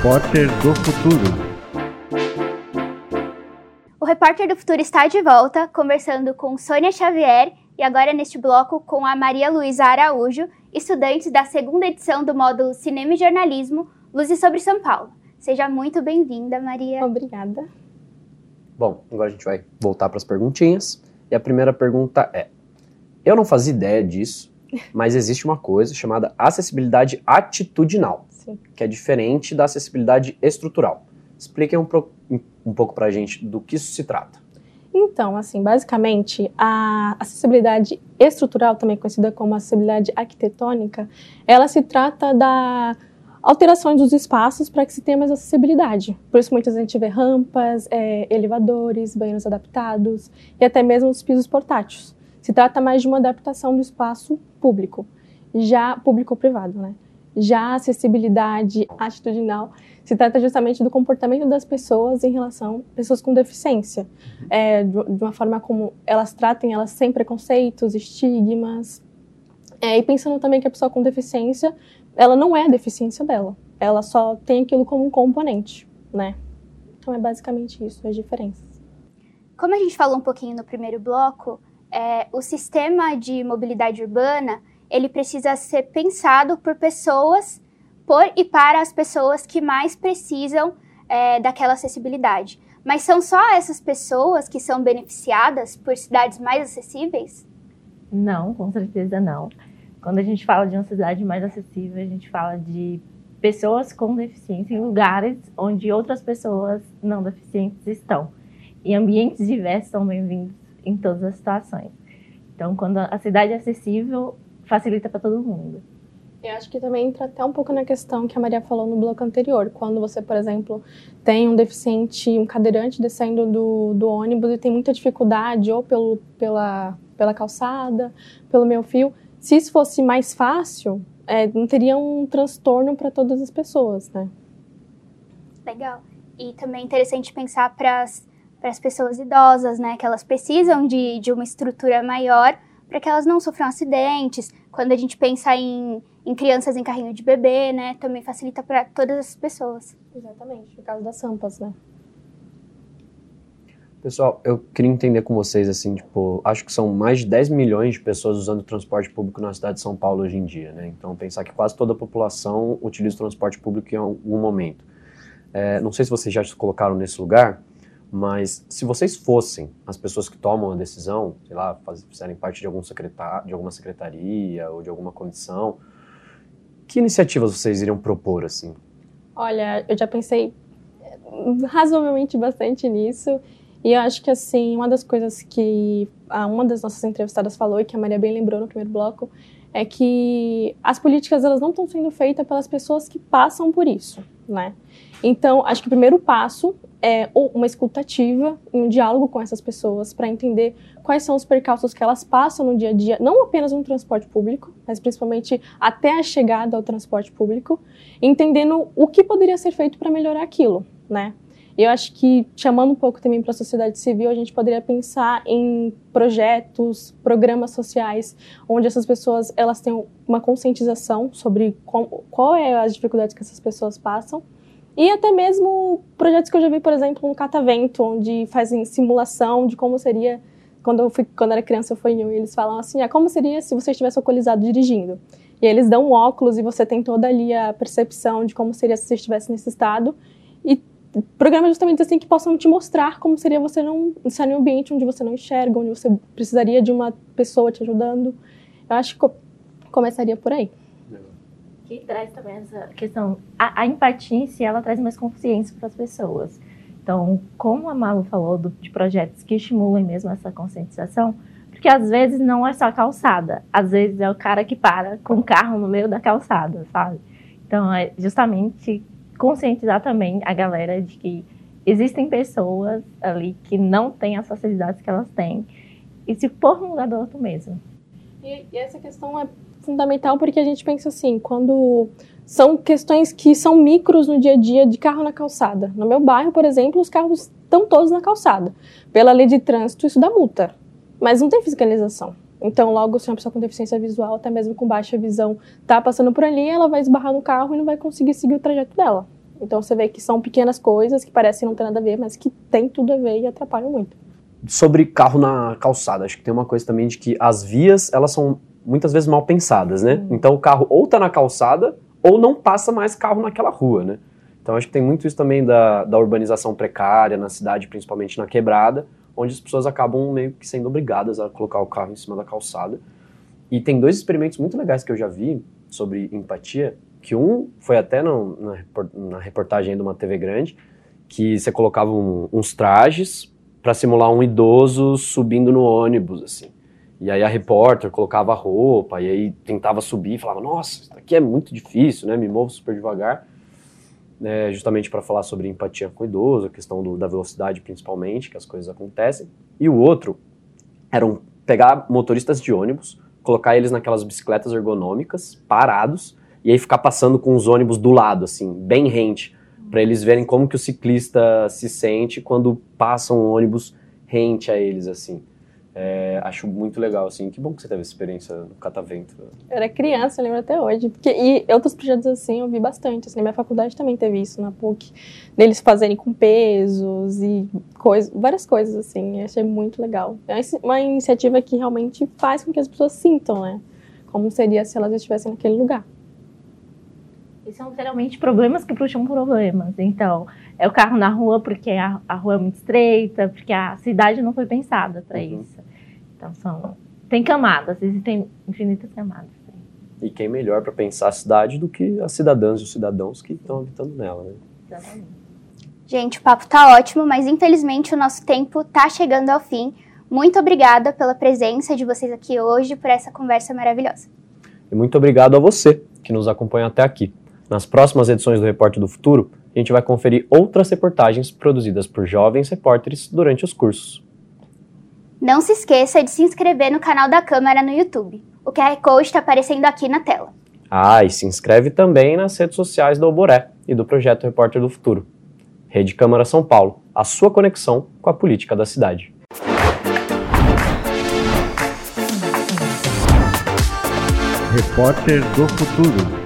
Repórter do Futuro. O Repórter do Futuro está de volta, conversando com Sônia Xavier e agora neste bloco com a Maria Luísa Araújo, estudante da segunda edição do módulo Cinema e Jornalismo, Luzes sobre São Paulo. Seja muito bem-vinda, Maria. Obrigada. Bom, agora a gente vai voltar para as perguntinhas. E a primeira pergunta é: Eu não fazia ideia disso, mas existe uma coisa chamada acessibilidade atitudinal, Que é diferente da acessibilidade estrutural. Expliquem um, pro, um pouco para a gente do que isso se trata. Então, assim, basicamente, a acessibilidade estrutural, também conhecida como acessibilidade arquitetônica, ela se trata da alterações dos espaços para que se tenha mais acessibilidade. Por isso, muitas vezes a gente vê rampas, é, elevadores, banheiros adaptados e até mesmo os pisos portáteis. Se trata mais de uma adaptação do espaço público, já público-privado, né? Já a acessibilidade atitudinal se trata justamente do comportamento das pessoas em relação a pessoas com deficiência, é, de uma forma como elas tratem elas sem preconceitos, estigmas, é, e pensando também que a pessoa com deficiência, ela não é a deficiência dela, ela só tem aquilo como um componente, né? Então é basicamente isso, as diferenças. Como a gente falou um pouquinho no primeiro bloco, é, o sistema de mobilidade urbana ele precisa ser pensado por pessoas, por e para as pessoas que mais precisam é, daquela acessibilidade. Mas são só essas pessoas que são beneficiadas por cidades mais acessíveis? Não, com certeza não. Quando a gente fala de uma cidade mais acessível, a gente fala de pessoas com deficiência em lugares onde outras pessoas não deficientes estão. E ambientes diversos são bem-vindos em todas as situações. Então, quando a cidade é acessível, facilita para todo mundo. Eu acho que também entra até um pouco na questão que a Maria falou no bloco anterior. Quando você, por exemplo, tem um deficiente, um cadeirante descendo do, do ônibus e tem muita dificuldade, ou pelo, pela, pela calçada, pelo meu fio. Se isso fosse mais fácil, é, não teria um transtorno para todas as pessoas, né? Legal. E também é interessante pensar para as pessoas idosas, né? Que elas precisam de, de uma estrutura maior para que elas não sofram acidentes. Quando a gente pensa em, em crianças em carrinho de bebê, né? Também facilita para todas as pessoas. Exatamente, no caso das rampas, né? Pessoal, eu queria entender com vocês, assim, tipo, acho que são mais de 10 milhões de pessoas usando o transporte público na cidade de São Paulo hoje em dia, né? Então, pensar que quase toda a população utiliza o transporte público em algum momento. É, não sei se vocês já se colocaram nesse lugar, mas se vocês fossem as pessoas que tomam a decisão, sei lá, fizerem parte de, algum secretar, de alguma secretaria ou de alguma comissão, que iniciativas vocês iriam propor, assim? Olha, eu já pensei razoavelmente bastante nisso. E eu acho que, assim, uma das coisas que uma das nossas entrevistadas falou, e que a Maria bem lembrou no primeiro bloco, é que as políticas elas não estão sendo feitas pelas pessoas que passam por isso, né? Então, acho que o primeiro passo é uma escutativa um diálogo com essas pessoas para entender quais são os percalços que elas passam no dia a dia, não apenas no transporte público, mas principalmente até a chegada ao transporte público, entendendo o que poderia ser feito para melhorar aquilo, né? Eu acho que, chamando um pouco também para a sociedade civil, a gente poderia pensar em projetos, programas sociais, onde essas pessoas elas tenham uma conscientização sobre qual, qual é as dificuldades que essas pessoas passam. E até mesmo projetos que eu já vi, por exemplo, no Catavento, onde fazem simulação de como seria quando eu fui, quando era criança eu fui em um, e eles falam assim, ah, como seria se você estivesse alcoolizado dirigindo? E eles dão um óculos e você tem toda ali a percepção de como seria se você estivesse nesse estado. E programas justamente assim que possam te mostrar como seria você não estar em um ambiente onde você não enxerga, onde você precisaria de uma pessoa te ajudando. Eu acho que começaria por aí. Que traz também essa questão, a, a empatia em si, ela traz mais consciência para as pessoas. Então, como a Malu falou do, de projetos que estimulam mesmo essa conscientização, porque às vezes não é só a calçada, às vezes é o cara que para com o carro no meio da calçada, sabe? Então, é justamente conscientizar também a galera de que existem pessoas ali que não têm as facilidades que elas têm e se pôr no lugar do outro mesmo. E, e essa questão é fundamental porque a gente pensa assim, quando são questões que são micros no dia a dia de carro na calçada. No meu bairro, por exemplo, os carros estão todos na calçada. Pela lei de trânsito, isso dá multa, mas não tem fiscalização. Então, logo, se uma pessoa com deficiência visual, até mesmo com baixa visão, tá passando por ali, ela vai esbarrar no carro e não vai conseguir seguir o trajeto dela. Então você vê que são pequenas coisas que parecem não ter nada a ver, mas que tem tudo a ver e atrapalham muito. Sobre carro na calçada, acho que tem uma coisa também de que as vias, elas são muitas vezes mal pensadas, né? Hum. Então o carro ou tá na calçada ou não passa mais carro naquela rua, né? Então acho que tem muito isso também da, da urbanização precária na cidade, principalmente na quebrada, onde as pessoas acabam meio que sendo obrigadas a colocar o carro em cima da calçada. E tem dois experimentos muito legais que eu já vi sobre empatia, que um foi até no, na, na, reportagem de uma TV grande, que você colocava um, uns trajes para simular um idoso subindo no ônibus, assim. E aí a repórter colocava a roupa, e aí tentava subir e falava, nossa, isso aqui é muito difícil, né, me movo super devagar. É, justamente para falar sobre empatia com o idoso, a questão do, da velocidade principalmente, que as coisas acontecem. E o outro eram pegar motoristas de ônibus, colocar eles naquelas bicicletas ergonômicas, parados, e aí ficar passando com os ônibus do lado, assim, bem rente, para eles verem como que o ciclista se sente quando passa um ônibus rente a eles, assim. É, acho muito legal, assim. Que bom que você teve essa experiência no Catavento. Eu era criança, eu lembro até hoje. Porque, e outros projetos assim eu vi bastante. Assim, minha faculdade também teve isso, na PUC. Deles fazerem com pesos e coisa, várias coisas, assim. Eu achei muito legal. É uma iniciativa que realmente faz com que as pessoas sintam, né? Como seria se elas estivessem naquele lugar. E são geralmente problemas que puxam problemas. Então, é o carro na rua porque a, a rua é muito estreita, porque a cidade não foi pensada para uhum. isso. Então, são, tem camadas, existem infinitas camadas. E quem melhor para pensar a cidade do que as cidadãs e os cidadãos que estão habitando nela, né? Exatamente. Gente, o papo tá ótimo, mas infelizmente o nosso tempo tá chegando ao fim. Muito obrigada pela presença de vocês aqui hoje, por essa conversa maravilhosa. E muito obrigado a você que nos acompanha até aqui. Nas próximas edições do Repórter do Futuro, a gente vai conferir outras reportagens produzidas por jovens repórteres durante os cursos. Não se esqueça de se inscrever no canal da Câmara no YouTube. O QR Code está aparecendo aqui na tela. Ah, e se inscreve também nas redes sociais do Oboré e do Projeto Repórter do Futuro. Rede Câmara São Paulo, a sua conexão com a política da cidade. Repórter do Futuro.